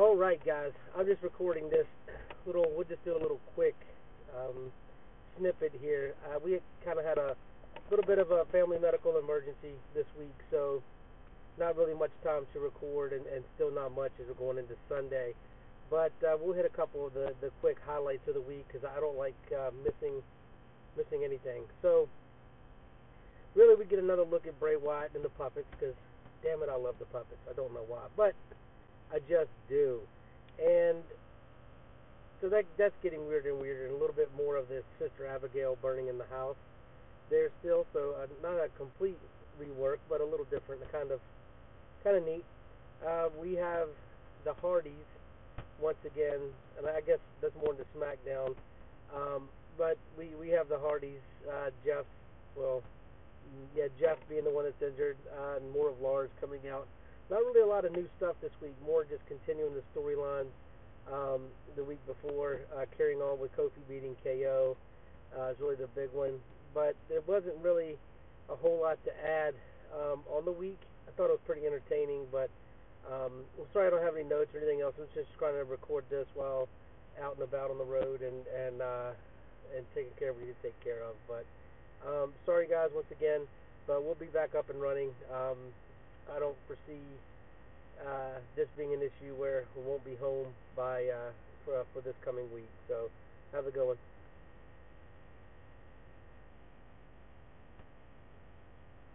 All right, guys. I'm just recording this little. We'll just do a little quick um, snippet here. Uh, we kind of had a little bit of a family medical emergency this week, so not really much time to record, and, and still not much as we're going into Sunday. But uh, we'll hit a couple of the, the quick highlights of the week because I don't like uh, missing missing anything. So really, we get another look at Bray Wyatt and the puppets because damn it, I love the puppets. I don't know why, but just do. And so that that's getting weirder and weirder, and a little bit more of this Sister Abigail burning in the house. There still, so uh, not a complete rework, but a little different, kind of kind of neat. Uh, we have the Hardys once again, and I guess that's more into SmackDown. Um, but we we have the Hardys, uh, Jeff, well, yeah, Jeff being the one that's injured, uh, and more of Lars coming out not really a lot of new stuff this week. More just continuing the storyline um, the week before, uh, carrying on with Kofi beating KO uh, is really the big one. But there wasn't really a whole lot to add um, on the week. I thought it was pretty entertaining, but um, sorry I don't have any notes or anything else. I'm just trying to record this while out and about on the road and and uh, and taking care of what you take care of. But um, sorry guys once again, but we'll be back up and running. Um, I don't foresee uh, this being an issue where we won't be home by uh, for, uh, for this coming week. So have a good one.